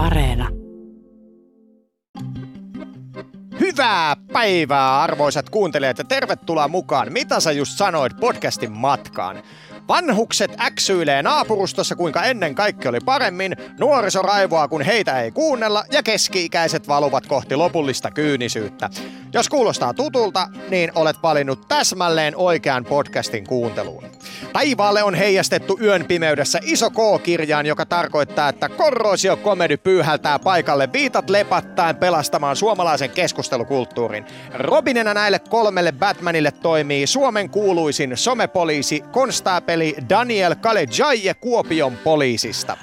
Areena. Hyvää päivää arvoisat kuuntelijat ja tervetuloa mukaan Mitä sä just sanoit podcastin matkaan. Vanhukset äksyilee naapurustossa, kuinka ennen kaikki oli paremmin, nuoriso raivoaa, kun heitä ei kuunnella, ja keski-ikäiset valuvat kohti lopullista kyynisyyttä. Jos kuulostaa tutulta, niin olet valinnut täsmälleen oikean podcastin kuunteluun. Taivaalle on heijastettu yön pimeydessä iso K-kirjaan, joka tarkoittaa, että korrosio komedy pyyhältää paikalle viitat lepattaen pelastamaan suomalaisen keskustelukulttuurin. Robinena näille kolmelle Batmanille toimii Suomen kuuluisin somepoliisi, konstaapeli Daniel Kalejaye Kuopion poliisista.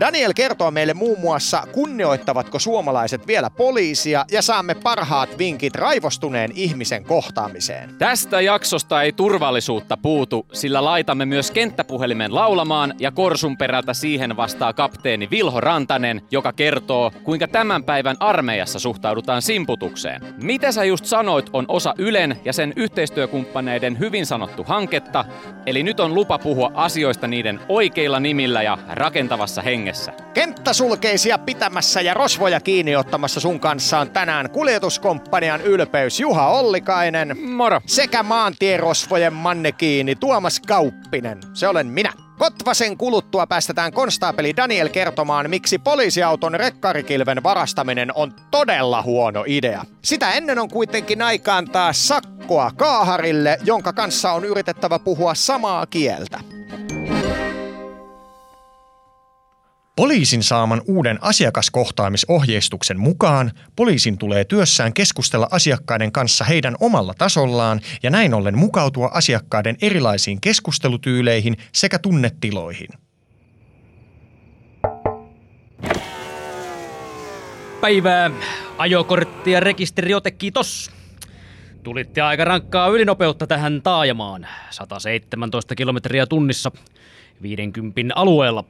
Daniel kertoo meille muun muassa, kunnioittavatko suomalaiset vielä poliisia ja saamme parhaat vinkit raivostuneen ihmisen kohtaamiseen. Tästä jaksosta ei turvallisuutta puutu, sillä laitamme myös kenttäpuhelimen laulamaan ja korsun perältä siihen vastaa kapteeni Vilho Rantanen, joka kertoo, kuinka tämän päivän armeijassa suhtaudutaan simputukseen. Mitä sä just sanoit on osa Ylen ja sen yhteistyökumppaneiden hyvin sanottu hanketta, eli nyt on lupa puhua asioista niiden oikeilla nimillä ja rakentavassa hengessä. Kenttäsulkeisia pitämässä ja rosvoja kiinni ottamassa sun kanssaan tänään kuljetuskomppanian ylpeys Juha Ollikainen Moro! sekä maantierosvojen mannekiini Tuomas Kauppinen. Se olen minä. Kotvasen kuluttua päästetään konstaapeli Daniel kertomaan, miksi poliisiauton rekkarikilven varastaminen on todella huono idea. Sitä ennen on kuitenkin aikaan taas sakkoa kaaharille, jonka kanssa on yritettävä puhua samaa kieltä. Poliisin saaman uuden asiakaskohtaamisohjeistuksen mukaan poliisin tulee työssään keskustella asiakkaiden kanssa heidän omalla tasollaan ja näin ollen mukautua asiakkaiden erilaisiin keskustelutyyleihin sekä tunnetiloihin. Päivää. Ajokortti ja rekisteriote, kiitos. Tulitte aika rankkaa ylinopeutta tähän taajamaan. 117 kilometriä tunnissa 50 alueella.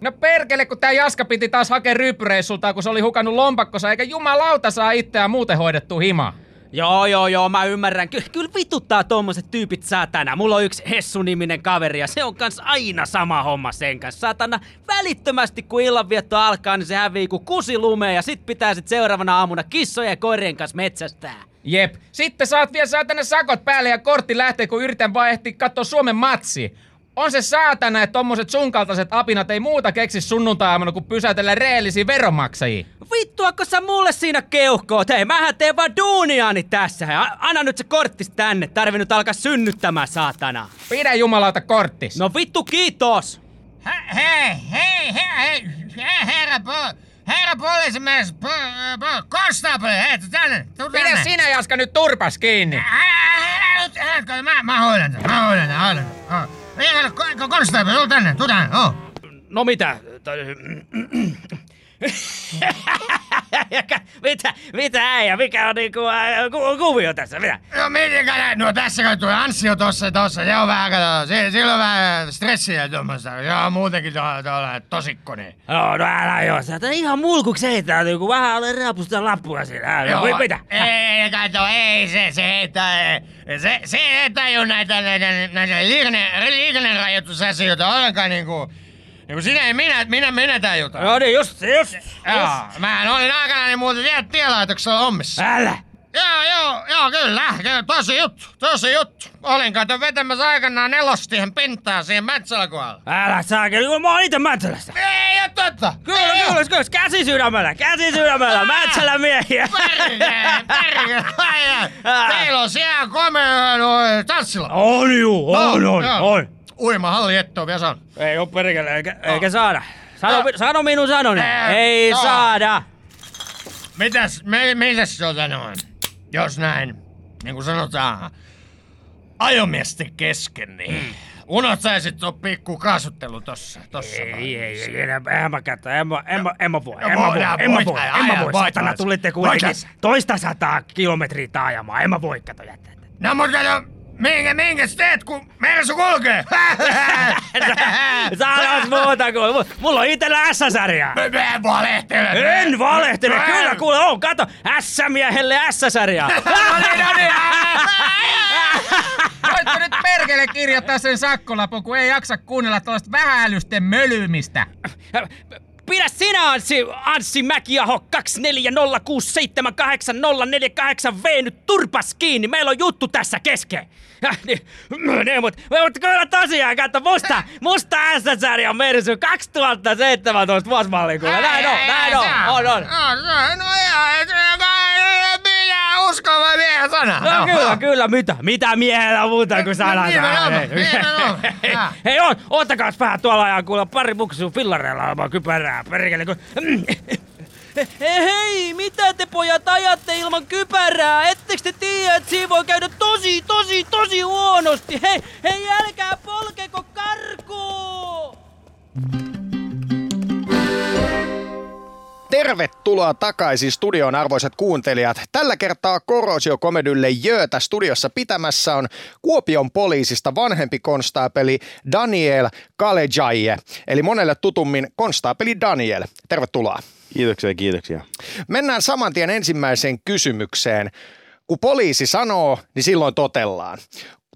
No perkele, kun tää Jaska piti taas hakea ryppyreissulta, kun se oli hukannut lompakkosa, eikä jumalauta saa itseään muuten hoidettu hima. Joo, joo, joo, mä ymmärrän. Ky- kyllä vituttaa tommoset tyypit saatana. Mulla on yksi Hessu-niminen kaveri ja se on kans aina sama homma sen kanssa. Saatana, välittömästi kun illanvietto alkaa, niin se hävii kuin kusi lumeen ja sit pitää sit seuraavana aamuna kissojen ja koirien kanssa metsästää. Jep. Sitten saat vielä saatana sakot päälle ja kortti lähtee, kun yritän vaan ehtiä katsoa Suomen matsi. On se saatana, että tommoset sun kaltaiset apinat ei muuta keksi sunnuntai kuin pysäytellä reellisiä veronmaksajia. Vittuako sä mulle siinä keuhkoot? Hei, mähän teen vaan duuniaani tässä. Hei, anna nyt se korttis tänne. Tarvii nyt alkaa synnyttämään, saatana. Pidä jumalauta korttis. No vittu kiitos! Hei, hei, hei, hei, hei, herra, po, herra poliisimies, po, po, konstaapeli, hei, tänne, tuu tänne. Pidä sinä Jaska nyt turpas kiinni. Älä nyt, älä, mä, mä hoidan tämän, mä hoidan tämän, hoidan tämän. Oh. Vielä, ko- konstaapeli, tuu tänne, tuu tänne, oh. No mitä? mitä, mitä äijä, mikä on niinku äh, ku, kuvio tässä, mitä? No mitenkä näin, no tässä kai tulee ansio tossa, tossa, se on vähän, kato, sillä on vähän stressiä tuommoista, se on muutenkin tuolla, tuolla tosikkonen. Joo, no älä joo, sä tää ihan mulkuksi heittäytyy, kun vähän ole rapusta lappua siinä. Joo, no, mitä? Ei, kato, ei se, se heittää, ei. se, se ei taju näitä, näitä, näitä liikenne, liikennerajoitusasioita ollenkaan niinku, niinku sinä ei minä, minä, minä tajuta. No niin, just, just, Joo, mä olin aikanani muuten tie, tielaitoksella hommissa. Älä! Joo, joo, joo, kyllä, kyllä, tosi juttu, tosi juttu. Olin kato vetämässä aikanaan nelostien pintaa siihen Mäntsälän kohdalla. Älä saakeli, kun mä oon ite Mäntsälästä. Ei oo totta! Kyllä, Ei kyllä, kyllä, käsi sydämellä, käsi sydämellä, Mäntsälän miehiä. Perkele, perkele. Teillä on siellä komea noin tanssilla. On juu, on, on, on. Uimahalli etto vielä saanut. Ei oo perkele, eikä, eikä saada. Sano, sano minun sanoni. Ää, Ei joo. saada. Mitäs, me, mitäs tota noin, jos näin, niin kuin sanotaan, ajomiesten kesken, niin unohtaisit tuon pikku kaasuttelu tossa, tossa Ei, noin. ei, ei, enää, en mä kättä, en mä, en mä, en mä voi, No en mä voi, en mä voi, en mä voi, saatana, tulitte kuitenkin toista sataa kilometriä taajamaan, en mä voi, kato jättää. No mutta no, minkä, minkäs teet, kun Mersu kulkee? Saadaan muuta kuin, mulla on itellä S-sarjaa. Mä valehtele. En valehtele, kyllä kuule on, kato, S-miehelle S-sarjaa. No niin, no niin. Voitko nyt perkele kirjoittaa sen sakkolapun, kun ei jaksa kuunnella tuollaista vähäilysten mölymistä? Pidä sinä Anssi, Anssi Mäkiaho 2406780448V nyt turpas kiinni. Meillä on juttu tässä kesken. Ja, niin, niin, mutta mut kyllä tosiaan, katso, musta, musta SSR on Mersu 2017 vuosimalli, kuule. Näin on, näin on, on, on. No ihan, minä uskon vai miehen sana. No kyllä, kyllä, mitä? Mitä miehellä muuta kuin sana nimenomaan, Hei, nimenomaan. hei. Hei, on, ottakaa vähän tuolla ja kuule pari buksua fillareilla ilman kypärää, perkele. Kun... Hei, hei, mitä te pojat ajatte ilman kypärää? Ettekö te tiedä, että siinä voi käydä tosi, tosi, tosi huonosti? Hei, hei, älkää polkeko karkuun! Tervetuloa takaisin studioon arvoisat kuuntelijat. Tällä kertaa Korosio-komedylle Jöötä studiossa pitämässä on Kuopion poliisista vanhempi konstaapeli Daniel Kalejaye, eli monelle tutummin konstaapeli Daniel. Tervetuloa. Kiitoksia, kiitoksia. Mennään saman tien ensimmäiseen kysymykseen. Kun poliisi sanoo, niin silloin totellaan.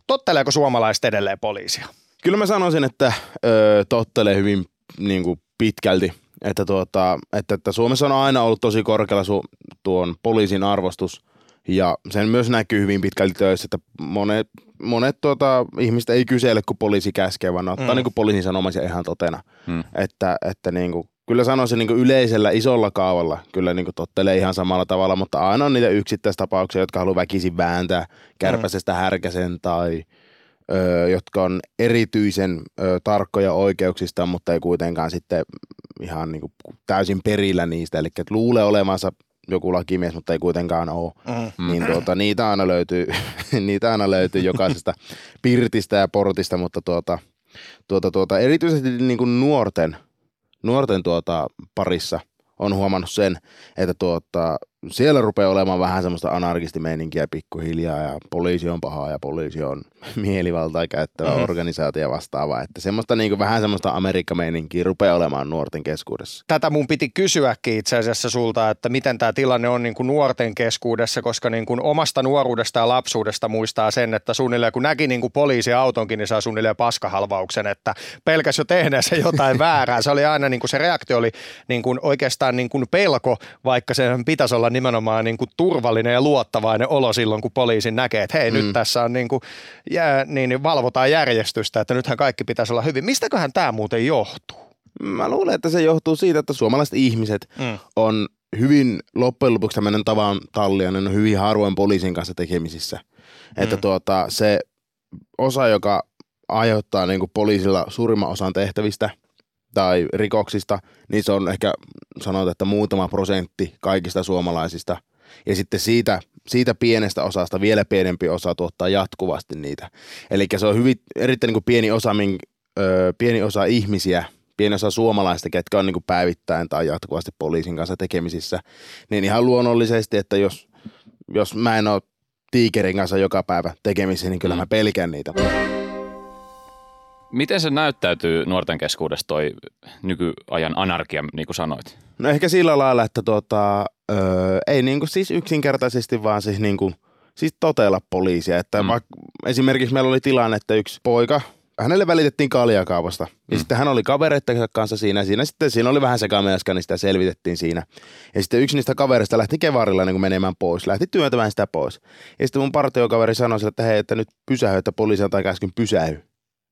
Totteleeko suomalaiset edelleen poliisia? Kyllä mä sanoisin, että ö, tottelee hyvin niin kuin pitkälti. Että, tuota, että, että Suomessa on aina ollut tosi korkealla su, tuon poliisin arvostus. Ja sen myös näkyy hyvin pitkälti töissä, että monet, monet tuota, ihmiset ei kysele, kun poliisi käskee, vaan ne ottaa mm. niin kuin poliisin sanomisia ihan totena. Mm. Että, että niin kuin, kyllä sanoisin niin kuin yleisellä isolla kaavalla kyllä niin kuin tottelee ihan samalla tavalla, mutta aina on niitä yksittäistapauksia, jotka haluaa väkisin vääntää kärpäsestä härkäsen tai ö, jotka on erityisen ö, tarkkoja oikeuksista, mutta ei kuitenkaan sitten ihan niin kuin täysin perillä niistä. Eli että luulee olevansa joku lakimies, mutta ei kuitenkaan ole. Mm. Niin tuota, niitä aina löytyy, niitä aina löytyy jokaisesta pirtistä ja portista, mutta tuota, tuota, tuota, erityisesti niin kuin nuorten, nuorten tuota, parissa on huomannut sen, että tuota, siellä rupeaa olemaan vähän semmoista anarkistimeininkiä pikkuhiljaa ja poliisi on pahaa ja poliisi on mielivaltaa käyttävä mm. organisaatio vastaava. Että semmoista niin vähän semmoista Amerikka-meininkiä rupeaa olemaan nuorten keskuudessa. Tätä mun piti kysyäkin itse asiassa sulta, että miten tämä tilanne on niin kuin nuorten keskuudessa, koska niin kuin omasta nuoruudesta ja lapsuudesta muistaa sen, että suunnilleen kun näki niin kuin poliisiautonkin, niin saa suunnilleen paskahalvauksen, että pelkäs jo tehneensä jotain väärää. Se oli aina niin kuin se reaktio oli niin kuin oikeastaan niin kuin pelko, vaikka se pitäisi olla nimenomaan niin kuin turvallinen ja luottavainen olo silloin, kun poliisin näkee, että hei mm. nyt tässä on niin kuin, jää, niin, niin valvotaan järjestystä, että nythän kaikki pitäisi olla hyvin. Mistäköhän tämä muuten johtuu? Mä luulen, että se johtuu siitä, että suomalaiset ihmiset Mm. on hyvin loppujen lopuksi tämmöinen tavan tallia, ne on hyvin harvoin poliisin kanssa tekemisissä. Että tuota, se osa, joka aiheuttaa niin kuin poliisilla suurimman osan tehtävistä tai rikoksista, niin se on ehkä sanotaan, että muutama prosentti kaikista suomalaisista. Ja sitten siitä, siitä pienestä osasta vielä pienempi osa tuottaa jatkuvasti niitä. Eli se on hyvin, erittäin niin kuin pieni, osa, min, ö, pieni osa ihmisiä, pieni osa suomalaista, ketkä on niin kuin päivittäin tai jatkuvasti poliisin kanssa tekemisissä. Niin ihan luonnollisesti, että jos, jos mä en ole tiikerin kanssa joka päivä tekemisissä, niin kyllä mä pelkään niitä. Miten se näyttäytyy nuorten keskuudessa toi nykyajan anarkia, niin kuin sanoit? No ehkä sillä lailla, että tuota, öö, ei niinku siis yksinkertaisesti vaan siis niinku, siis totella poliisia. Että mm. vaikka esimerkiksi meillä oli tilanne, että yksi poika, hänelle välitettiin kaljakaupasta. Ja sitten hän oli kavereittensa kanssa siinä. Siinä sitten siinä oli vähän sekamelska, niin sitä selvitettiin siinä. Ja sitten yksi niistä kavereista lähti kevarilla niin kuin menemään pois. Lähti työntämään sitä pois. Ja sitten mun partiokaveri sanoi sille, että hei, että nyt pysähy, että poliisi antaa käskyn pysähy.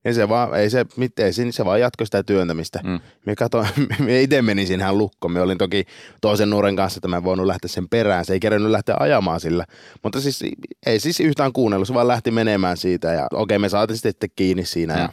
Ja se vaan, ei se, ei se, se vaan jatkoi sitä työntämistä. Mm. Me katsoin, me itse menin sinähän lukkoon. Me olin toki toisen nuoren kanssa, että mä en voinut lähteä sen perään. Se ei kerennyt lähteä ajamaan sillä. Mutta siis ei siis yhtään kuunnellut, se vaan lähti menemään siitä. Ja okei, me saatiin sitten kiinni siinä mm. ja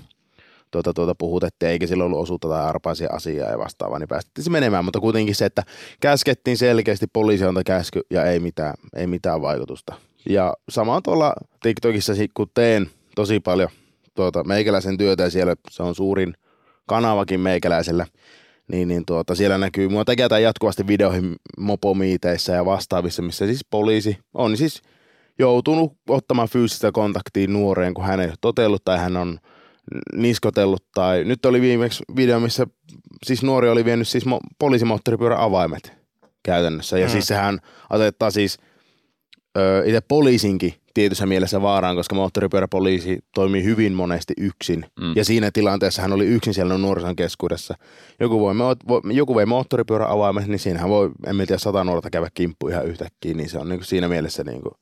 tuota, tuota, puhutettiin, eikä sillä ollut osuutta tai arpaisia asiaa ja vastaavaa, niin päästettiin se menemään. Mutta kuitenkin se, että käskettiin selkeästi poliisi anta käsky ja ei mitään, ei mitään vaikutusta. Ja sama tuolla TikTokissa, kun teen tosi paljon tuota, meikäläisen työtä ja siellä se on suurin kanavakin meikäläisellä, niin, niin tuota, siellä näkyy, mua tekee jatkuvasti videoihin mopomiiteissä ja vastaavissa, missä siis poliisi on siis joutunut ottamaan fyysistä kontaktia nuoreen, kun hän ei ole totellut tai hän on niskotellut tai nyt oli viimeksi video, missä siis nuori oli vienyt siis mo- poliisimoottoripyörän avaimet käytännössä ja mm. siis sehän asettaa siis ö, itse poliisinkin tietyssä mielessä vaaraan, koska moottoripyöräpoliisi toimii hyvin monesti yksin. Mm. Ja siinä tilanteessa hän oli yksin siellä nuorison keskuudessa. Joku, voi, joku vei moottoripyörä avaimen, niin siinähän voi, en tiedä, sata nuorta käydä kimppu ihan yhtäkkiä, niin se on niin kuin siinä mielessä niin kuin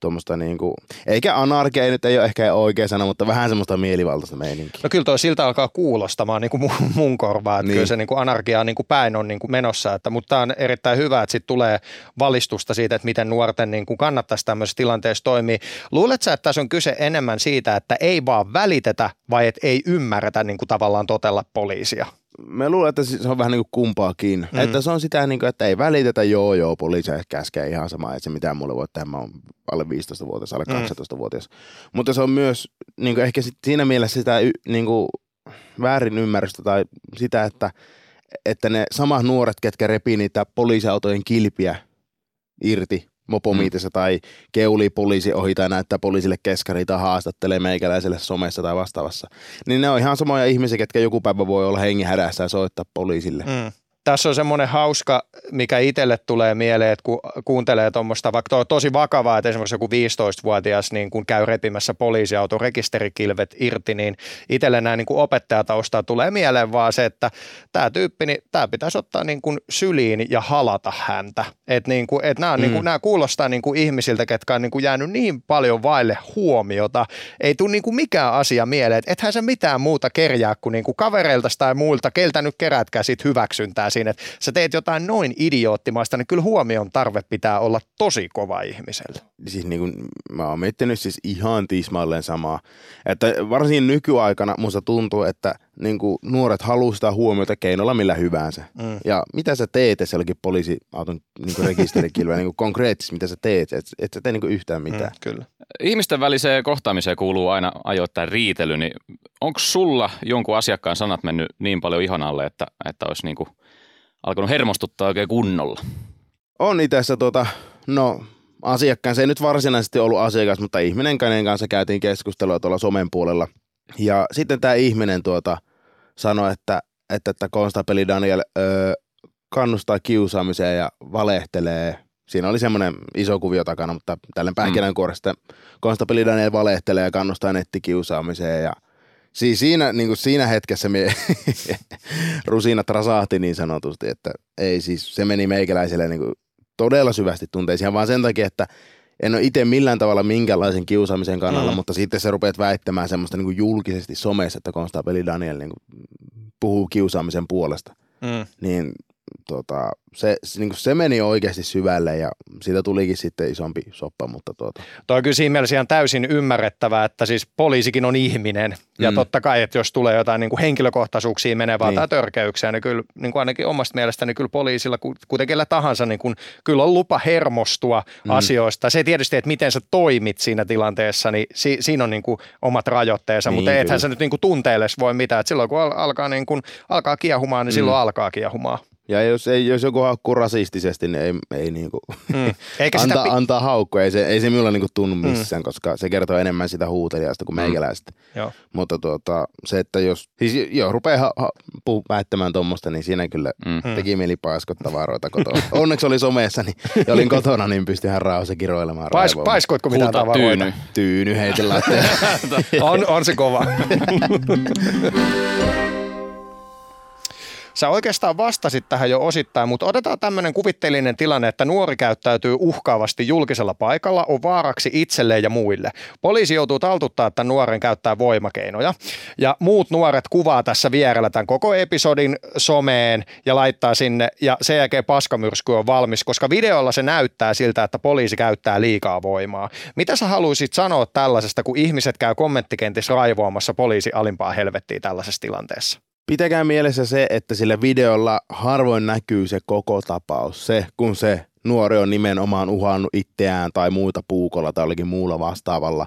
tuommoista niinku, eikä anarkia, ei nyt ei ole ehkä oikea sana, mutta vähän semmoista mielivaltaista meininkiä. No kyllä toi siltä alkaa kuulostamaan niin kuin mun, mun korvaa, että niin. kyllä se niin kuin anarkia niin kuin päin on niin kuin menossa, että, mutta tämä on erittäin hyvä, että sitten tulee valistusta siitä, että miten nuorten niin kuin kannattaisi tämmöisessä tilanteessa toimia. Luuletko sä, että tässä on kyse enemmän siitä, että ei vaan välitetä vai että ei ymmärretä niin kuin tavallaan totella poliisia? Mä luulen, että se on vähän niin kuin kumpaakin. Mm. Että se on sitä, niin kuin, että ei välitetä, joo joo, poliisi käskee ihan sama, että se mitään mulle voi tehdä, mä oon alle 15-vuotias, alle 12-vuotias. Mm. Mutta se on myös niin kuin ehkä sit siinä mielessä sitä niin kuin väärin ymmärrystä tai sitä, että, että ne samat nuoret, ketkä repii niitä poliisiautojen kilpiä irti mopomiitissä mm. tai keuli poliisi ohi tai näyttää poliisille keskari tai haastattelee meikäläiselle somessa tai vastaavassa. Niin ne on ihan samoja ihmisiä, ketkä joku päivä voi olla hengihädässä ja soittaa poliisille. Mm tässä on semmoinen hauska, mikä itselle tulee mieleen, että kun kuuntelee tuommoista, vaikka on tosi vakavaa, että esimerkiksi joku 15-vuotias niin kun käy repimässä poliisiauton rekisterikilvet irti, niin itselle näin niin opettajataustaa tulee mieleen vaan se, että tämä tyyppi, niin tämä pitäisi ottaa niin kuin syliin ja halata häntä. Että niin kuin, että nämä, mm. niin kuin, nämä kuulostaa niin kuin ihmisiltä, ketkä on niin kuin jäänyt niin paljon vaille huomiota. Ei tule niin kuin mikään asia mieleen, että ethän se mitään muuta kerjää kuin, niin kuin kavereilta tai muilta, keltä nyt kerätkää sit hyväksyntää siinä, että sä teet jotain noin idioottimaista, niin kyllä huomion tarve pitää olla tosi kova ihmisellä. Siis niin kuin, mä oon miettinyt siis ihan tismalleen samaa, että varsinkin nykyaikana musta tuntuu, että niin kuin nuoret haluaa sitä huomiota keinolla millä hyvänsä. Mm. Ja mitä sä teet sielläkin poliisiauton niin rekisterikilveä niin konkreettisesti, mitä sä teet, et, et sä tee niin kuin yhtään mitään. Mm, kyllä. Ihmisten väliseen kohtaamiseen kuuluu aina ajoittain riitely, niin onko sulla jonkun asiakkaan sanat mennyt niin paljon ihon alle, että, että olisi niin kuin – alkanut hermostuttaa oikein kunnolla? On itse tuota, no asiakkaan, se ei nyt varsinaisesti ollut asiakas, mutta ihminen, kenen kanssa käytiin keskustelua tuolla somen puolella. Ja sitten tämä ihminen tuota, sanoi, että, että, että konstapeli Daniel öö, kannustaa kiusaamiseen ja valehtelee. Siinä oli semmoinen iso kuvio takana, mutta tällä pähkinänkuoresta mm. konstapeli Daniel valehtelee ja kannustaa nettikiusaamiseen ja – Siis siinä, niin kuin siinä hetkessä me rusinat rasahti niin sanotusti, että ei siis, se meni meikäläiselle niin kuin todella syvästi tunteisiin, vaan sen takia, että en ole itse millään tavalla minkälaisen kiusaamisen kannalla, mm. mutta sitten se rupeat väittämään semmoista niin kuin julkisesti somessa, että Konstaapeli Daniel niin kuin puhuu kiusaamisen puolesta. Mm. Niin tota, se, se, niin se meni oikeasti syvälle ja siitä tulikin sitten isompi soppa, mutta tuota. Toi on kyllä siinä mielessä ihan täysin ymmärrettävää, että siis poliisikin on ihminen ja mm. totta kai, että jos tulee jotain niin kuin henkilökohtaisuuksia menevää niin. tai törkeyksiä, niin kyllä niin kuin ainakin omasta mielestäni kyllä poliisilla, kuten kellä tahansa, niin kuin, kyllä on lupa hermostua mm. asioista. Se tietysti, että miten sä toimit siinä tilanteessa, niin si, siinä on niin kuin omat rajoitteensa, niin, mutta kyllä. ethän sä nyt niin kuin voi mitään. Että silloin kun alkaa, niin kuin, alkaa kiehumaan, niin silloin mm. alkaa kiehumaan. Ja jos, ei, jos joku haukkuu rasistisesti, niin ei, ei niinku, mm. Eikä anta, pi- antaa haukkua. Ei se, ei se minulla niinku tunnu mm. missään, mm. koska se kertoo enemmän sitä huutelijasta kuin mm. meikäläistä. Joo. Mutta tuota, se, että jos, siis joo, rupeaa ha, ha, puh, väittämään tuommoista, niin siinä kyllä mm. teki mieli paiskot tavaroita kotona. Onneksi oli somessa, niin, ja olin kotona, niin pystyi ihan rauhassa kiroilemaan. Pais, paiskoitko mitään tavaroita? Tyyny. Tyyny heitellä. on, on se kova. Sä oikeastaan vastasit tähän jo osittain, mutta otetaan tämmöinen kuvitteellinen tilanne, että nuori käyttäytyy uhkaavasti julkisella paikalla, on vaaraksi itselleen ja muille. Poliisi joutuu taltuttaa, että nuoren käyttää voimakeinoja. Ja muut nuoret kuvaa tässä vierellä tämän koko episodin someen ja laittaa sinne, ja sen jälkeen paskamyrsky on valmis, koska videolla se näyttää siltä, että poliisi käyttää liikaa voimaa. Mitä sä haluaisit sanoa tällaisesta, kun ihmiset käy kommenttikentissä raivoamassa poliisi alimpaa helvettiä tällaisessa tilanteessa? Pitäkää mielessä se, että sillä videolla harvoin näkyy se koko tapaus. Se, kun se nuori on nimenomaan uhannut itseään tai muita puukolla tai jollakin muulla vastaavalla.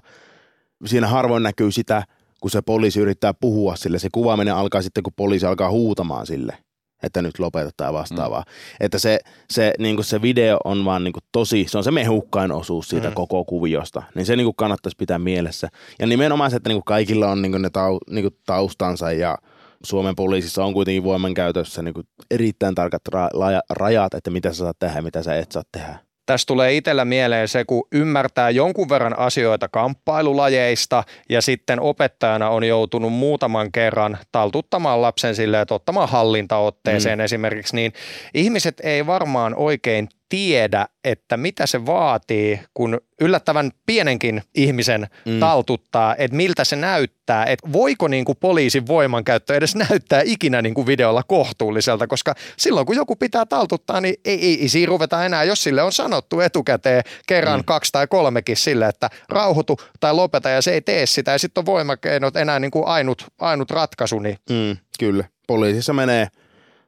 Siinä harvoin näkyy sitä, kun se poliisi yrittää puhua sille. Se kuvaaminen alkaa sitten, kun poliisi alkaa huutamaan sille, että nyt lopetetaan vastaavaa. Mm. Että se, se, niin se video on vaan niin tosi, se on se mehukkain osuus siitä mm. koko kuviosta. Niin se niin kannattaisi pitää mielessä. Ja nimenomaan se, että niin kaikilla on niin ne tau, niin taustansa ja – Suomen poliisissa on kuitenkin voimankäytössä niin erittäin tarkat ra- rajat, että mitä sä saat tehdä ja mitä sä et saa tehdä. Tässä tulee itsellä mieleen se, kun ymmärtää jonkun verran asioita kamppailulajeista ja sitten opettajana on joutunut muutaman kerran taltuttamaan lapsen silleen, että ottamaan hallintaotteeseen mm. esimerkiksi, niin ihmiset ei varmaan oikein tiedä, että mitä se vaatii, kun yllättävän pienenkin ihmisen mm. taltuttaa, että miltä se näyttää, että voiko niin kuin poliisin voimankäyttö edes näyttää ikinä niin kuin videolla kohtuulliselta, koska silloin kun joku pitää taltuttaa, niin ei, ei, ei siinä ruveta enää, jos sille on sanottu etukäteen kerran, mm. kaksi tai kolmekin sille, että rauhoitu tai lopeta ja se ei tee sitä ja sitten on voimakeinot enää niin kuin ainut, ainut ratkaisu. Niin. Mm, kyllä. Poliisissa menee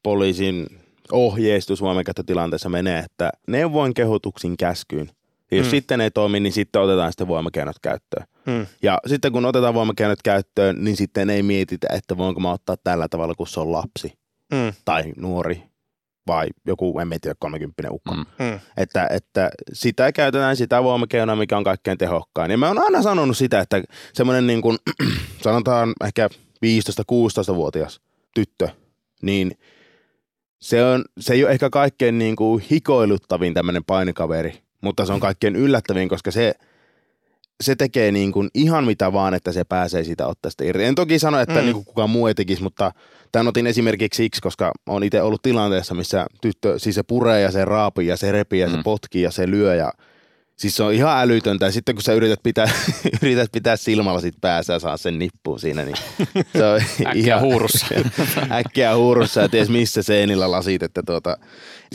poliisin ohjeistus voimakäyttötilanteessa menee, että neuvoin kehotuksin käskyyn. Ja jos mm. sitten ei toimi, niin sitten otetaan sitten voimakeinot käyttöön. Mm. Ja sitten kun otetaan voimakeinot käyttöön, niin sitten ei mietitä, että voinko mä ottaa tällä tavalla, kun se on lapsi mm. tai nuori vai joku, en tiedä, 30 ukko. Mm. mm. Että, että sitä käytetään sitä voimakeinoa, mikä on kaikkein tehokkain. Ja mä oon aina sanonut sitä, että semmoinen niin kuin, sanotaan ehkä 15-16-vuotias tyttö, niin – se, on, se ei ole ehkä kaikkein niin kuin hikoiluttavin tämmöinen painikaveri, mutta se on kaikkein yllättävin, koska se, se tekee niin kuin ihan mitä vaan, että se pääsee siitä otteesta irti. En toki sano, että mm. niin kuin kukaan muu ei tekisi, mutta tämän otin esimerkiksi siksi, koska on itse ollut tilanteessa, missä tyttö, siis se puree ja se raapii ja se repii ja mm. se potkii ja se lyö ja Siis se on ihan älytöntä. Ja sitten kun sä yrität pitää, yrität pitää silmälasit päässä ja saa sen nippuun siinä, niin se on äkkiä ihan, huurussa. äkkiä huurussa ja ties missä seinillä lasit. Että tuota,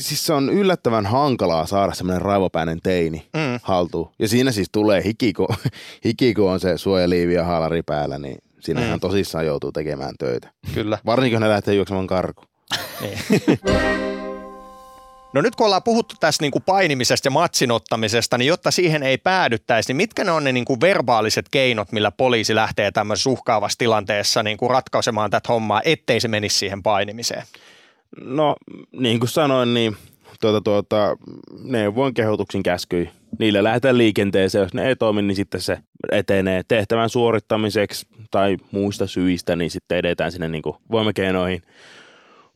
siis se on yllättävän hankalaa saada semmoinen raivopäinen teini mm. haltuun. Ja siinä siis tulee hiki, kun, hiki, kun on se suojaliivi ja haalari päällä, niin siinä mm. ihan tosissaan joutuu tekemään töitä. Kyllä. Varsinkin kun ne lähtee juoksemaan karku. No nyt kun ollaan puhuttu tässä niin kuin painimisesta ja matsinottamisesta, niin jotta siihen ei päädyttäisi, niin mitkä ne on ne niin kuin verbaaliset keinot, millä poliisi lähtee tämmöisessä uhkaavassa tilanteessa niin kuin ratkaisemaan tätä hommaa, ettei se menisi siihen painimiseen? No niin kuin sanoin, niin tuota, tuota, neuvon kehotuksin käskyi. Niille lähdetään liikenteeseen, jos ne ei toimi, niin sitten se etenee tehtävän suorittamiseksi tai muista syistä, niin sitten edetään sinne niin kuin voimakeinoihin.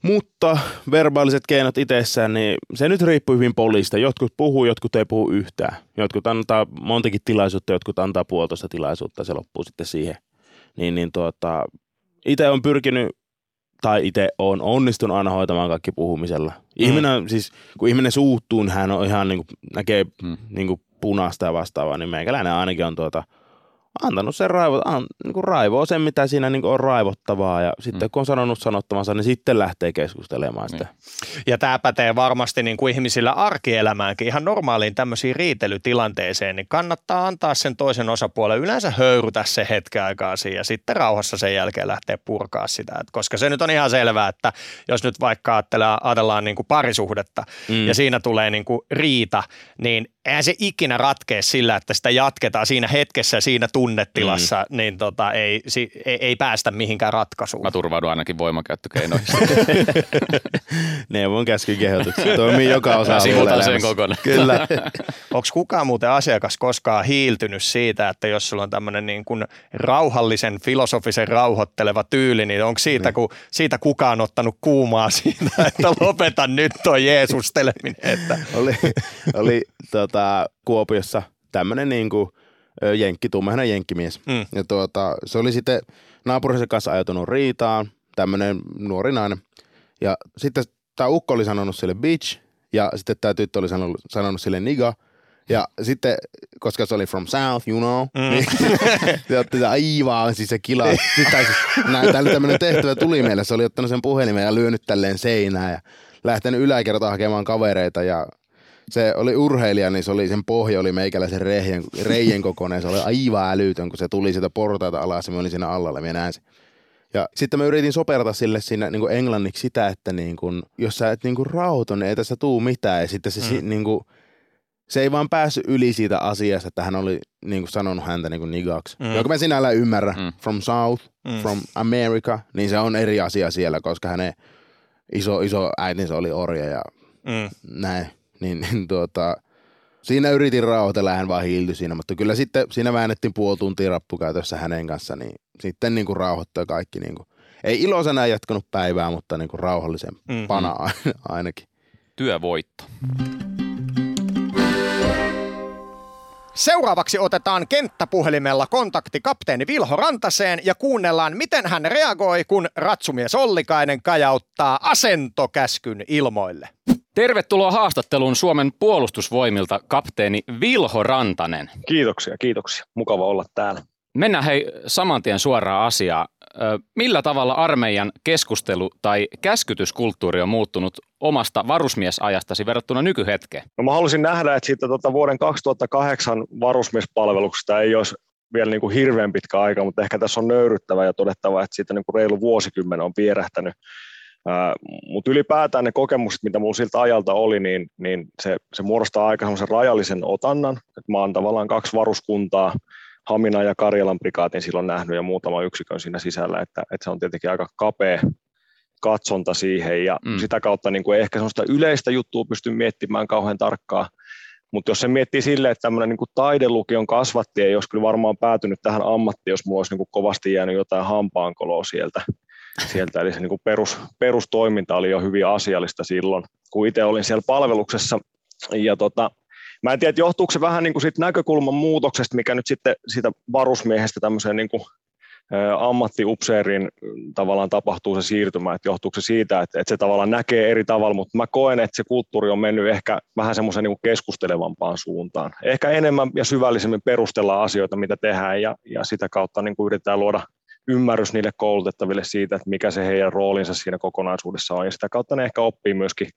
Mutta verbaaliset keinot itsessään, niin se nyt riippuu hyvin poliista. Jotkut puhuu, jotkut ei puhu yhtään. Jotkut antaa montakin tilaisuutta, jotkut antaa puolitoista tilaisuutta, se loppuu sitten siihen. Niin, niin tuota, itse on pyrkinyt, tai itse on onnistunut aina hoitamaan kaikki puhumisella. Ihminen, mm. siis kun ihminen suuttuu, niin hän on ihan niin kuin, näkee mm. niin kuin punaista ja vastaavaa, niin meikäläinen ainakin on tuota, antanut sen raivo, an, niin kuin raivoo sen, mitä siinä niin kuin on raivottavaa ja sitten mm. kun on sanonut sanottamansa, niin sitten lähtee keskustelemaan sitä. Niin. Ja tämä pätee varmasti niin kuin ihmisillä arkielämäänkin ihan normaaliin tämmöisiin riitelytilanteeseen, niin kannattaa antaa sen toisen osapuolen yleensä höyrytä se hetken aikaa siinä ja sitten rauhassa sen jälkeen lähtee purkaa sitä, Et koska se nyt on ihan selvää, että jos nyt vaikka ajatellaan, ajatellaan niin kuin parisuhdetta mm. ja siinä tulee niin kuin riita, niin eihän se ikinä ratkea sillä, että sitä jatketaan siinä hetkessä ja siinä tunnetilassa, mm. niin tota, ei, si, ei, ei päästä mihinkään ratkaisuun. Mä turvaudun ainakin voimakäyttökeinoihin. Neuvon käskykehotuksia toimii joka osa Sivutaan sen kokonaan. Kyllä. Onko kukaan muuten asiakas koskaan hiiltynyt siitä, että jos sulla on tämmöinen niin kuin rauhallisen, filosofisen rauhoitteleva tyyli, niin onko siitä, niin. ku, siitä kukaan ottanut kuumaa siitä, että lopeta nyt tuo Jeesusteleminen? Että... Oli, oli tota, Kuopiossa tämmöinen niin kuin, jenkki, tummehana jenkkimies. Mm. Ja tuota, se oli sitten naapurisen kanssa ajatunut riitaan, tämmöinen nuori nainen. Ja sitten tämä ukko oli sanonut sille bitch, ja sitten tämä tyttö oli sanonut, sanonut sille niga. Ja sitten, koska se oli from south, you know, mm. niin se otti sitä aivan, siis se kila. Sitten siis, tällä tämmöinen tehtävä tuli meille. Se oli ottanut sen puhelimen ja lyönyt tälleen seinään ja lähtenyt yläkertaan hakemaan kavereita ja se oli urheilija, niin se oli, sen pohja oli meikäläisen reijen, reijen kokoinen. Se oli aivan älytön, kun se tuli sieltä portaita alas ja mä olin siinä allalla, minä näin sen. Ja sitten mä yritin soperata sille siinä niin kuin englanniksi sitä, että niin kuin, jos sä et niin kuin rauhoitu, niin ei tässä tuu mitään. Ja sitten se, mm. niin kuin, se ei vaan päässyt yli siitä asiasta, että hän oli niin kuin sanonut häntä niin kuin nigaksi. Mm. Joka mä sinällään ymmärrä. Mm. From South, mm. from America, niin se on eri asia siellä, koska hänen iso, iso äitinsä oli orja ja mm. näin niin, niin tuota, siinä yritin rauhoitella, hän vaan hiiltyi siinä, mutta kyllä sitten siinä väännettiin puoli tuntia rappukäytössä hänen kanssa, niin sitten niin kuin rauhoittaa kaikki. Niin kuin, ei iloisena jatkanut päivää, mutta niin kuin rauhallisen mm-hmm. pana ainakin. Työvoitto. Seuraavaksi otetaan kenttäpuhelimella kontakti kapteeni Vilho Rantaseen ja kuunnellaan, miten hän reagoi, kun ratsumies Ollikainen kajauttaa asentokäskyn ilmoille. Tervetuloa haastatteluun Suomen puolustusvoimilta kapteeni Vilho Rantanen. Kiitoksia, kiitoksia. Mukava olla täällä. Mennään hei saman tien suoraan asiaan. Millä tavalla armeijan keskustelu tai käskytyskulttuuri on muuttunut omasta varusmiesajastasi verrattuna nykyhetkeen? No mä haluaisin nähdä, että siitä tota vuoden 2008 varusmiespalveluksesta ei olisi vielä niin kuin hirveän pitkä aika, mutta ehkä tässä on nöyryttävä ja todettava, että siitä niin kuin reilu vuosikymmen on vierähtänyt. Mutta ylipäätään ne kokemukset, mitä minulla siltä ajalta oli, niin, niin se, se muodostaa aika semmoisen rajallisen otannan. Et mä oon tavallaan kaksi varuskuntaa, Hamina ja Karjalan prikaatin silloin nähnyt ja muutama yksikön siinä sisällä, että, että se on tietenkin aika kapea katsonta siihen ja mm. sitä kautta niin kuin ehkä sellaista yleistä juttua pystyn miettimään kauhean tarkkaan, mutta jos se miettii silleen, että tämmöinen niin taidelukion kasvatti ei olisi kyllä varmaan päätynyt tähän ammattiin, jos mulla olisi niin kuin kovasti jäänyt jotain hampaankoloa sieltä. Sieltä. Eli se niin kuin perus, perustoiminta oli jo hyvin asiallista silloin, kun itse olin siellä palveluksessa. Ja tota, Mä en tiedä, johtuuko se vähän niin kuin siitä näkökulman muutoksesta, mikä nyt sitten siitä varusmiehestä tämmöiseen niin kuin ammattiupseerin tavallaan tapahtuu se siirtymä, että johtuuko se siitä, että, että se tavallaan näkee eri tavalla, mutta mä koen, että se kulttuuri on mennyt ehkä vähän semmoisen niin keskustelevampaan suuntaan. Ehkä enemmän ja syvällisemmin perustellaan asioita, mitä tehdään ja, ja sitä kautta niin kuin yritetään luoda ymmärrys niille koulutettaville siitä, että mikä se heidän roolinsa siinä kokonaisuudessa on ja sitä kautta ne ehkä oppii myöskin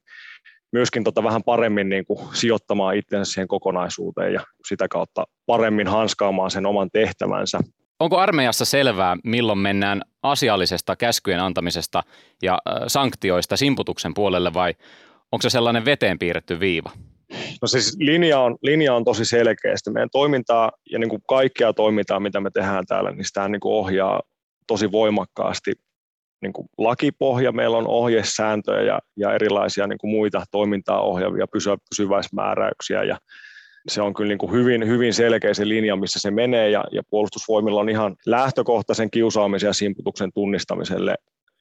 myöskin tota vähän paremmin niin kuin sijoittamaan itsensä siihen kokonaisuuteen ja sitä kautta paremmin hanskaamaan sen oman tehtävänsä. Onko armeijassa selvää, milloin mennään asiallisesta käskyjen antamisesta ja sanktioista simputuksen puolelle vai onko se sellainen veteen piirretty viiva? No siis linja on, linja on tosi selkeästi. Meidän toimintaa ja niin kuin kaikkea toimintaa, mitä me tehdään täällä, niin sitä niin kuin ohjaa tosi voimakkaasti niin kuin lakipohja, meillä on ohjesääntöjä ja, ja erilaisia niin kuin muita toimintaa ohjaavia pysy, pysyväismääräyksiä ja se on kyllä niin kuin hyvin, hyvin selkeä se linja, missä se menee ja, ja puolustusvoimilla on ihan lähtökohtaisen kiusaamisen ja simputuksen tunnistamiselle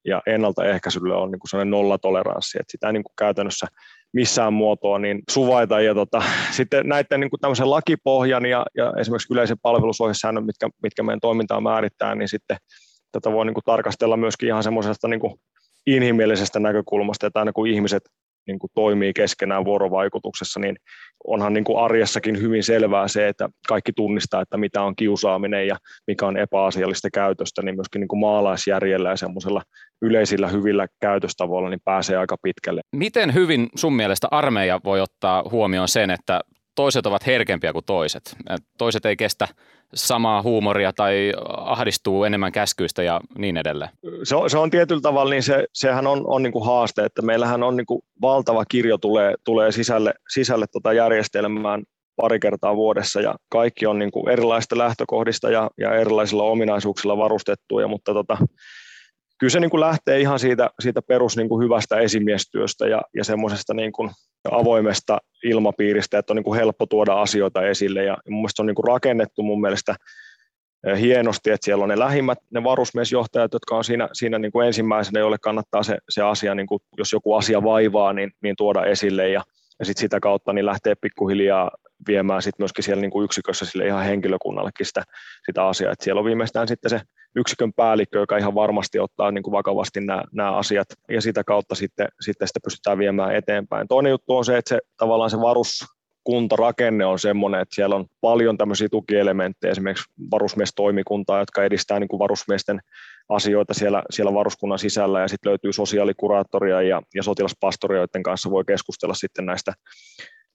ja ennaltaehkäisylle on niin kuin sellainen nollatoleranssi, että sitä niin kuin käytännössä missään muotoa niin suvaita. Ja tota, sitten näiden niin kuin lakipohjan ja, ja esimerkiksi yleisen palvelusohjesäännön, mitkä, mitkä meidän toimintaa määrittää, niin sitten tätä voi niin kuin tarkastella myöskin ihan semmoisesta niin inhimillisestä näkökulmasta, että aina kun ihmiset niin kuin toimii keskenään vuorovaikutuksessa, niin onhan niin kuin arjessakin hyvin selvää se, että kaikki tunnistaa, että mitä on kiusaaminen ja mikä on epäasiallista käytöstä, niin myöskin niin kuin maalaisjärjellä ja semmoisella yleisillä hyvillä käytöstavoilla niin pääsee aika pitkälle. Miten hyvin sun mielestä armeija voi ottaa huomioon sen, että toiset ovat herkempiä kuin toiset? Toiset ei kestä samaa huumoria tai ahdistuu enemmän käskyistä ja niin edelleen? Se on, se on tietyllä tavalla, niin se, sehän on, on niin kuin haaste, että meillähän on niin kuin valtava kirjo tulee, tulee sisälle, sisälle tota järjestelmään pari kertaa vuodessa ja kaikki on niin kuin erilaisista lähtökohdista ja, ja erilaisilla ominaisuuksilla varustettuja, mutta tota, kyllä se niin kuin lähtee ihan siitä, siitä perus niin kuin hyvästä esimiestyöstä ja, ja semmoisesta niin kuin avoimesta ilmapiiristä, että on niin kuin helppo tuoda asioita esille. Ja mun mielestä se on niin kuin rakennettu mun mielestä eh, hienosti, että siellä on ne lähimmät, ne varusmiesjohtajat, jotka on siinä, siinä niin kuin ensimmäisenä, joille kannattaa se, se asia, niin kuin, jos joku asia vaivaa, niin, niin tuoda esille ja, ja sit sitä kautta niin lähtee pikkuhiljaa viemään sit myöskin siellä niin kuin yksikössä sille ihan henkilökunnallekin sitä, sitä asiaa. että siellä on viimeistään sitten se yksikön päällikkö, joka ihan varmasti ottaa niin kuin vakavasti nämä, nämä asiat ja sitä kautta sitten, sitten sitä pystytään viemään eteenpäin. Toinen juttu on se, että se, tavallaan se varus, kuntarakenne on semmoinen, että siellä on paljon tämmöisiä tukielementtejä, esimerkiksi varusmiestoimikuntaa, jotka edistää niin kuin varusmiesten asioita siellä, siellä varuskunnan sisällä, ja sitten löytyy sosiaalikuraattoria ja, ja sotilaspastoria, joiden kanssa voi keskustella sitten näistä,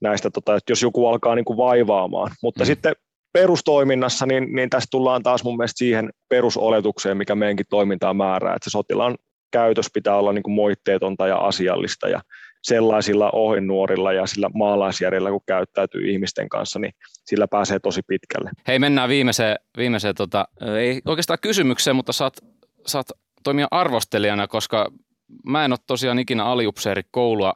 näistä tota, että jos joku alkaa niin kuin vaivaamaan. Mutta mm. sitten perustoiminnassa, niin, niin tässä tullaan taas mun mielestä siihen perusoletukseen, mikä meidänkin toimintaa määrää, että se sotilaan käytös pitää olla niin kuin moitteetonta ja asiallista ja sellaisilla ohjenuorilla ja sillä maalaisjärjellä, kun käyttäytyy ihmisten kanssa, niin sillä pääsee tosi pitkälle. Hei, mennään viimeiseen, viimeiseen tota, ei oikeastaan kysymykseen, mutta saat, saat toimia arvostelijana, koska mä en ole tosiaan ikinä aliupseerikoulua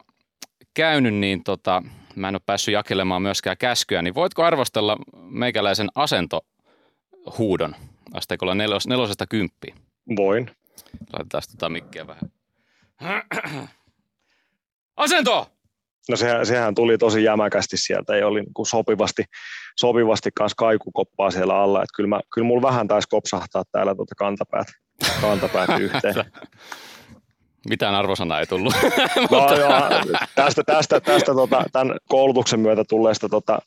käynyt, niin tota, mä en ole päässyt jakelemaan myöskään käskyä, niin voitko arvostella meikäläisen asentohuudon asteikolla nelos, nelosesta kymppiin? Voin. Laitetaan tota mikkiä vähän. Asento! No sehän, sehän tuli tosi jämäkästi sieltä, ei oli niin kuin sopivasti, sopivasti kanssa kaikukoppaa siellä alla. Että kyllä, mä, kyllä mulla vähän taisi kopsahtaa täällä tuota kantapäät, kantapäät yhteen. Mitään arvosanaa ei tullut. No, joo, tästä, tästä, tästä tota, tämän koulutuksen myötä tulleesta tota,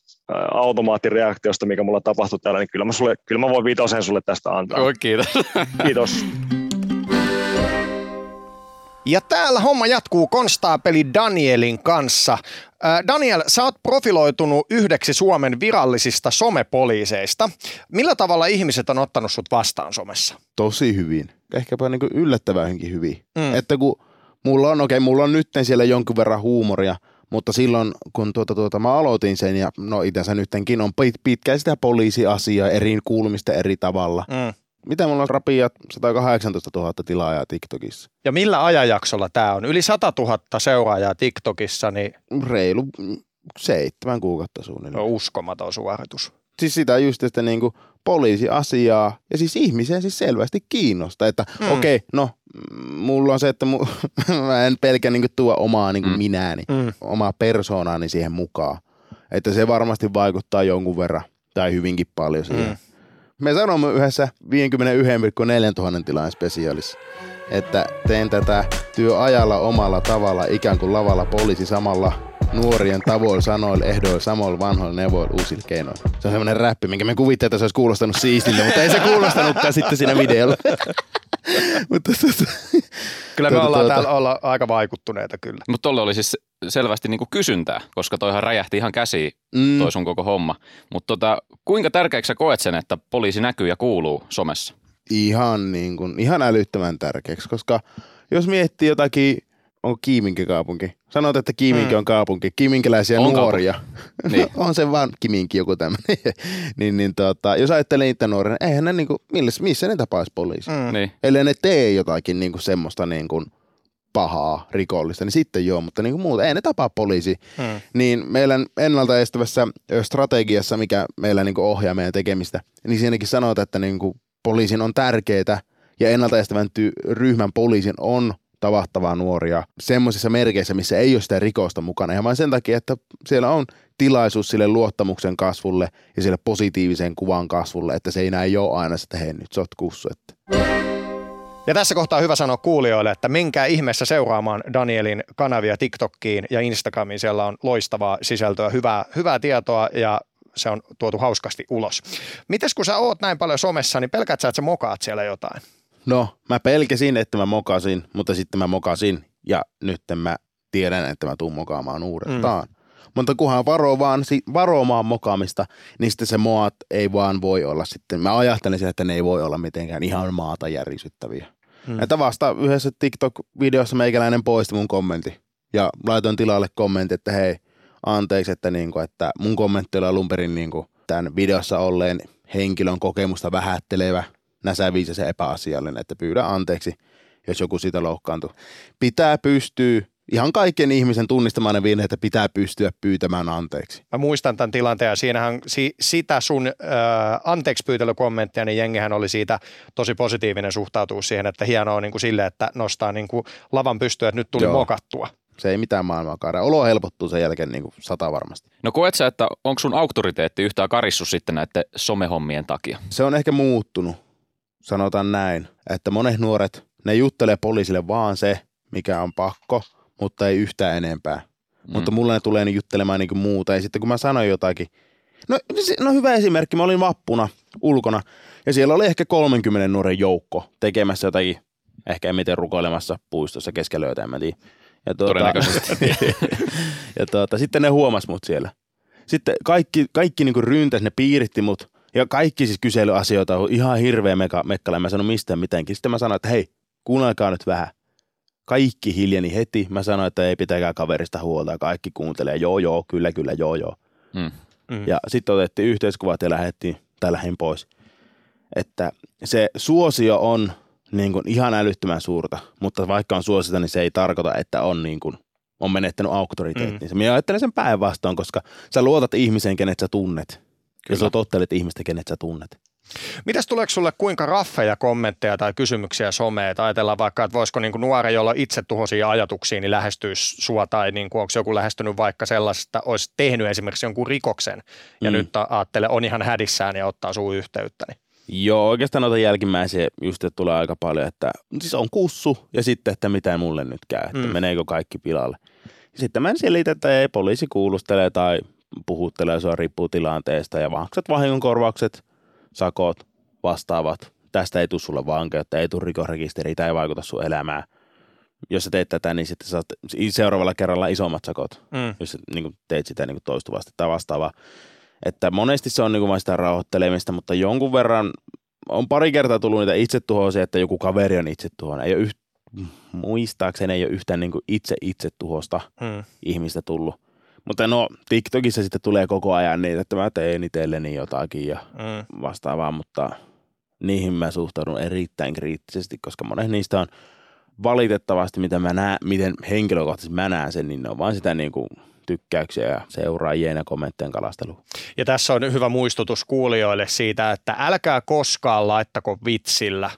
automaattireaktiosta, mikä mulla tapahtui täällä, niin kyllä mä, sulle, kyllä mä voin viitosen sulle tästä antaa. Oi, kiitos. Kiitos. Ja täällä homma jatkuu konstaapeli Danielin kanssa. Daniel, sä oot profiloitunut yhdeksi Suomen virallisista somepoliiseista. Millä tavalla ihmiset on ottanut sut vastaan somessa? Tosi hyvin. Ehkäpä niin yllättävänkin hyvin. Mm. Että kun mulla on, okei, mulla on nyt siellä jonkun verran huumoria, mutta silloin kun tuota, tuota, mä aloitin sen, ja no itse nyttenkin on pit, pitkään sitä poliisiasiaa, eri kuulumista eri tavalla. Mm. Mitä mulla on rapia 118 000 tilaajaa TikTokissa? Ja millä ajanjaksolla tämä on? Yli 100 000 seuraajaa TikTokissa, niin Reilu seitsemän kuukautta suunnilleen. on uskomaton suoritus. Siis sitä just, että niinku poliisiasiaa ja siis ihmisiä siis selvästi kiinnostaa, että mm. okei, okay, no mm, mulla on se, että mu, mä en pelkää niinku tuo omaa niinku mm. minääni, Mm. omaa persoonaani siihen mukaan. Että se varmasti vaikuttaa jonkun verran tai hyvinkin paljon siihen. Mm. Me sanomme yhdessä 51,4 tuhannen tilaan spesiaalissa, että teen tätä työajalla omalla tavalla, ikään kuin lavalla poliisi samalla nuorien tavoilla, sanoilla, ehdoilla, samoilla vanhoilla neuvoilla, uusilla keinoilla. Se on semmoinen räppi, minkä me kuvittiin, että se olisi kuulostanut siistiltä, mutta ei se kuulostanutkaan sitten siinä videolla. mutta tota, Kyllä me Tuota, ollaan tuota. täällä olla aika vaikuttuneita kyllä. Mutta tolle oli siis selvästi niinku kysyntää, koska toihan räjähti ihan käsiin mm, toi sun koko homma. Mutta tota, kuinka tärkeäksi sä koet sen, että poliisi näkyy ja kuuluu somessa? ihan, niin kuin, ihan älyttömän tärkeäksi, koska jos miettii jotakin, on Kiiminki kaupunki. Sanoit, että Kiiminki Mm. on kaupunki. Kiiminkiläisiä On nuoria. Niin. on se vaan Kiminki joku tämmöinen. niin, niin tota, jos ajattelee niitä nuoria, niin eihän ne niinku, milles, missä ne tapaisi poliisi? Mm. Niin. Ellei ne tee jotakin niinku semmoista niinku pahaa, rikollista, niin sitten joo, mutta niinku muuta, ei ne tapaa poliisi. Mm. Niin meidän ennaltaestävässä strategiassa, mikä meillä niinku ohjaa meidän tekemistä, niin siinäkin sanotaan, että niinku poliisin on tärkeää ja ennaltaestävän ty- ryhmän poliisin on tavattavaa nuoria semmoisissa merkeissä, missä ei ole sitä rikosta mukana. Ja vain sen takia, että siellä on tilaisuus sille luottamuksen kasvulle ja sille positiivisen kuvan kasvulle, että se ei näin ole aina, että hei nyt sä kussu. Että. Ja tässä kohtaa hyvä sanoa kuulijoille, että menkää ihmeessä seuraamaan Danielin kanavia TikTokkiin ja Instagramiin. Siellä on loistavaa sisältöä, hyvää, hyvää tietoa ja se on tuotu hauskasti ulos. Mites kun sä oot näin paljon somessa, niin pelkäät sä, että sä mokaat siellä jotain? No, mä pelkäsin, että mä mokasin, mutta sitten mä mokasin ja nyt mä tiedän, että mä tuun mokaamaan uudestaan. Mm. Mutta kunhan varo vaan, varomaan mokaamista, niin sitten se moat ei vaan voi olla sitten. Mä ajattelen sitä, että ne ei voi olla mitenkään ihan maata järisyttäviä. Mm. Että vasta yhdessä TikTok-videossa meikäläinen poisti mun kommentti. Ja laitoin tilalle kommentti, että hei, anteeksi, että, niinku, että mun kommentti oli alun perin niinku, tämän videossa olleen henkilön kokemusta vähättelevä, näsäviisä ja epäasiallinen, että pyydä anteeksi, jos joku siitä loukkaantuu. Pitää pystyä, ihan kaikkien ihmisen tunnistamaan ne virheet, että pitää pystyä pyytämään anteeksi. Mä muistan tämän tilanteen ja siinähän si, sitä sun ö, anteeksi pyytelykommenttia, niin jengihän oli siitä tosi positiivinen suhtautuus siihen, että hienoa niin kuin sille, että nostaa niin kuin lavan pystyä, että nyt tuli Joo. mokattua. Se ei mitään maailmaa kaada. Olo helpottuu sen jälkeen niin kuin sata varmasti. No koet sä, että onko sun auktoriteetti yhtään karissut sitten näiden somehommien takia? Se on ehkä muuttunut, sanotaan näin, että monet nuoret, ne juttelee poliisille vaan se, mikä on pakko, mutta ei yhtään enempää. Mm. Mutta mulle ne tulee niin juttelemaan niin kuin muuta. Ja sitten kun mä sanoin jotakin, no, no hyvä esimerkki, mä olin vappuna ulkona ja siellä oli ehkä 30 nuoren joukko tekemässä jotakin, ehkä en miten rukoilemassa puistossa keskellä en mä tiedä. Ja tuota, Todennäköisesti. ja tuota, sitten ne huomas mut siellä. Sitten kaikki, kaikki niinku ryntäs, ne piiritti mut. Ja kaikki siis kyselyasioita on ihan hirveä meka, mekkala. Mä sanon mistään mitenkin. Sitten mä sanoin, että hei, kuunnelkaa nyt vähän. Kaikki hiljeni heti. Mä sanoin, että ei pitäkää kaverista huolta. Ja kaikki kuuntelee, joo joo, kyllä kyllä, joo joo. Mm. Mm. Ja sitten otettiin yhteiskuvat ja lähdettiin, tai lähdin pois. Että se suosio on niin kuin ihan älyttömän suurta, mutta vaikka on suosita, niin se ei tarkoita, että on, niin kuin, on menettänyt auktoriteettinsa. Mm. Minä ajattelen sen päinvastoin, koska sä luotat ihmiseen, kenet sä tunnet. Ja Kyllä. sä tottelet ihmistä, kenet sä tunnet. Mitäs tuleeko sulle kuinka raffeja kommentteja tai kysymyksiä someen? Et ajatellaan vaikka, että voisiko niin nuori, jolla on itse tuhoisia ajatuksia, niin lähestyisi sua tai niin onko joku lähestynyt vaikka sellaista, olisi tehnyt esimerkiksi jonkun rikoksen ja Mm. nyt ajattelee, on ihan hädissään ja ottaa sun yhteyttä. Niin. Joo, oikeastaan noita jälkimmäisiä just että tulee aika paljon, että siis on kussu ja sitten, että mitä mulle nyt käy, että Mm. meneekö kaikki pilalle. Ja sitten mä en selitä, että ei poliisi kuulustelee tai puhuttelee, se riippuu tilanteesta ja maksat vahingonkorvaukset, sakot, vastaavat. Tästä ei tule sulle vankeutta, ei tule rikosrekisteriä, tämä ei vaikuta sun elämään. Jos sä teet tätä, niin sitten saat seuraavalla kerralla isommat sakot, Mm. jos sä niin teet sitä niin toistuvasti tai vastaavaa. Että monesti se on niin vain sitä rauhoittelemista, mutta jonkun verran on pari kertaa tullut niitä itsetuhoisia, että joku kaveri on itsetuhoinen. Ei ole yht, muistaakseni ei ole yhtään niin itse itsetuhosta Mm. ihmistä tullut. Mutta no, TikTokissa sitten tulee koko ajan niitä, että mä teen itselleni jotakin ja Mm. vastaavaa, mutta niihin mä suhtaudun erittäin kriittisesti, koska monet niistä on valitettavasti, mitä mä näen, miten henkilökohtaisesti mä näen sen, niin ne on vaan sitä niin kuin tykkäyksiä ja seuraajien ja kommenttien kalastelua. Ja tässä on hyvä muistutus kuulijoille siitä, että älkää koskaan laittako vitsillä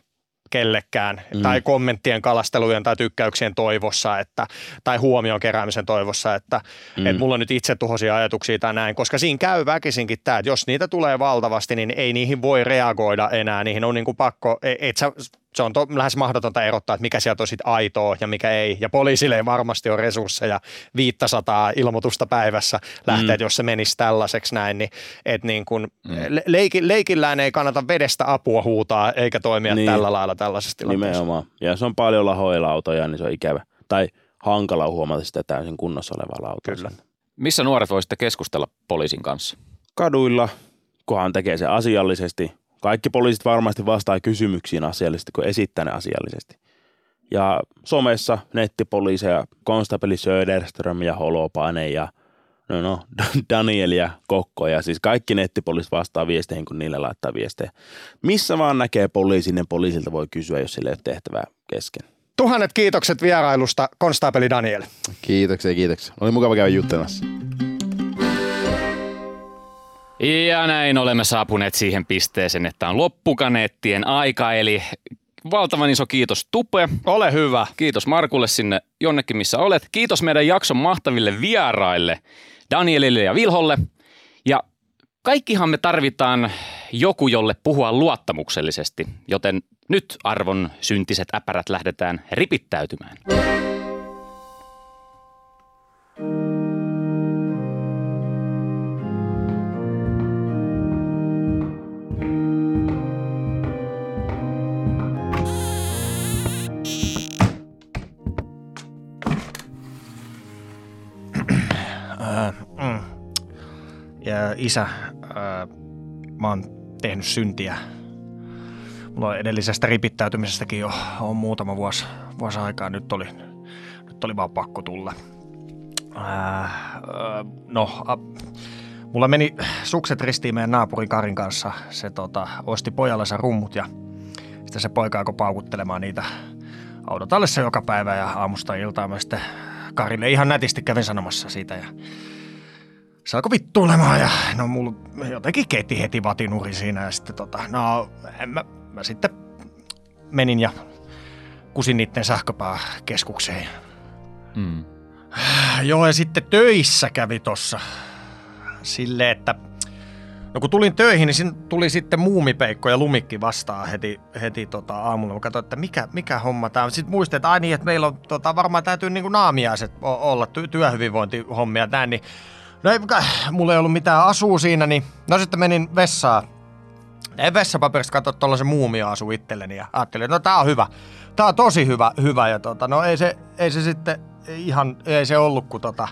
kellekään mm. Tai kommenttien kalastelujen tai tykkäyksien toivossa että, tai huomion keräämisen toivossa, että mm. Et mulla on nyt itse tuhoisia ajatuksia tai näin, koska siinä käy väkisinkin tämä, että jos niitä tulee valtavasti, niin ei niihin voi reagoida enää, niihin on niinku pakko, et, et sä, se on to, lähes mahdotonta erottaa, että mikä sieltä on sit aitoa ja mikä ei. Ja poliisille ei varmasti ole resursseja 500 ilmoitusta päivässä lähteä, mm. jos se menisi tällaiseksi näin. Niin, et niin kun, mm. leiki, leikillään ei kannata vedestä apua huutaa eikä toimia niin. Tällä lailla tällaisessa tilanteessa. Nimenomaan. Ja jos on paljon lahoilla autoja, niin se on ikävä. Tai hankala huomata sitä täysin kunnossa olevaa lautaa. Kyllä. Missä nuoret voisitte keskustella poliisin kanssa? Kaduilla, kunhan tekee se asiallisesti. Kaikki poliisit varmasti vastaa kysymyksiin asiallisesti, kun esittää ne asiallisesti. Ja somessa nettipoliiseja, Konstabeli Söderström ja Holopainen ja no, no, Daniel ja Kokko ja siis kaikki nettipoliisit vastaa viesteihin, kun niille laittaa viestejä. Missä vaan näkee poliisin, niin poliisilta voi kysyä, jos sillä ei ole tehtävää kesken. Tuhannet kiitokset vierailusta, konstaapeli Daniel. Kiitoksia, kiitoksia. Oli mukava käydä juttelemassa. Ja näin olemme saapuneet siihen pisteeseen, että on loppukaneettien aika, eli valtavan iso kiitos Tupe. Ole hyvä. Kiitos Markulle sinne jonnekin, missä olet. Kiitos meidän jakson mahtaville vieraille, Danielille ja Vilholle. Ja kaikkihan me tarvitaan joku, jolle puhua luottamuksellisesti, joten nyt arvon syntiset äpärät lähdetään ripittäytymään. Mm. Ja isä, ää, mä oon tehnyt syntiä. Mulla edellisestä ripittäytymisestäkin jo on muutama vuosi, vuosi aikaa. Nyt oli, nyt oli vaan pakko tulla. Ää, ää, no, a, mulla meni sukset ristiin meidän naapurin Karin kanssa. Se tota, osti pojallensa rummut ja sitten se poika alkoi paukuttelemaan niitä autotallessa joka päivä ja aamusta iltaan mä sitten Karille ihan nätisti kävin sanomassa siitä ja se alkoi vittuilemaan ja no mulla jotenkin keitti heti vatinuri siinä ja sitten tota, no en mä, mä sitten menin ja kusin niiden sähköpääkeskukseen. Mm. Joo ja sitten töissä kävi tossa silleen, että No kun tulin töihin, niin siinä tuli sitten muumipeikko ja lumikki vastaan heti, heti tota aamulla. Mä katsoin, että mikä, mikä homma tämä on. Sitten muistin, että ai niin, että meillä on tota, varmaan täytyy niin naamiaiset olla, ty- työhyvinvointihommia näin. Niin, no ei, mulla ei ollut mitään asua siinä, niin no sitten menin vessaan. Ei vessapaperista katsoa tuollaisen muumia-asu itselleni ja ajattelin, että no tää on hyvä. Tää on tosi hyvä, hyvä ja tota, no ei se, ei se sitten ihan, ei se ollut kun tota,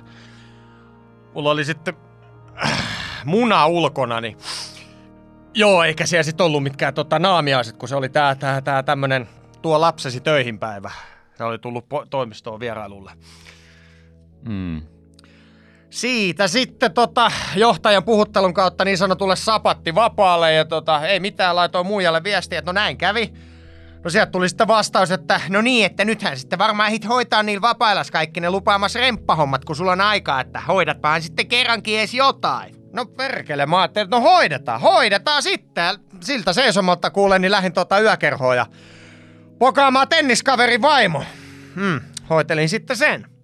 mulla oli sitten muna ulkona, niin joo, eikä siellä sitten ollut mitkään tota, naamiaiset, kun se oli tää, tää, tää tämmönen tuo lapsesi töihin päivä. Se oli tullut po- toimistoon vierailulle. Mm. Siitä sitten tota, johtajan puhuttelun kautta niin sanotulle sapatti vapaalle ja tota, ei mitään, laitoin muijalle viestiä, että no näin kävi. No sieltä tuli sitten vastaus, että no niin, että nythän sitten varmaan hit hoitaa niillä vapailas kaikki ne lupaamassa remppahommat, kun sulla on aikaa, että hoidatpahan sitten kerrankin edes jotain. No perkele, mä ajattelin, että no hoidetaan, hoidetaan sitten. siltä seisomalta kuulen, niin lähdin tuota yökerhoa ja pokaamaan tenniskaverin vaimo. Hmm, hoitelin sitten sen.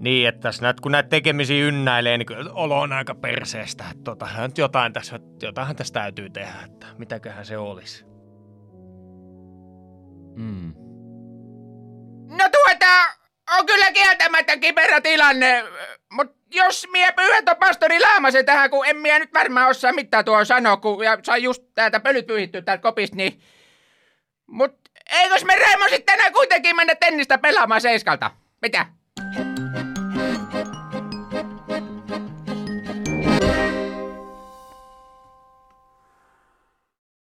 Niin, että tässä näet, kun näitä tekemisiä ynnäilee, niin kyllä olo on aika perseestä. Että tota, nyt jotain tässä, jotain tässä täytyy tehdä, että mitäköhän se olisi. Mm. No tuota, on kyllä kieltämättä kiperä tilanne, mutta jos mie pyydän pastori Laamasen tähän, kun en mie nyt varmaan osaa mitään tuo sanoa, kun ja sai just täältä pölyt pyyhittyä täältä kopista, niin... Mut eikös me Reimo sitten tänään kuitenkin mennä tennistä pelaamaan seiskalta? Mitä?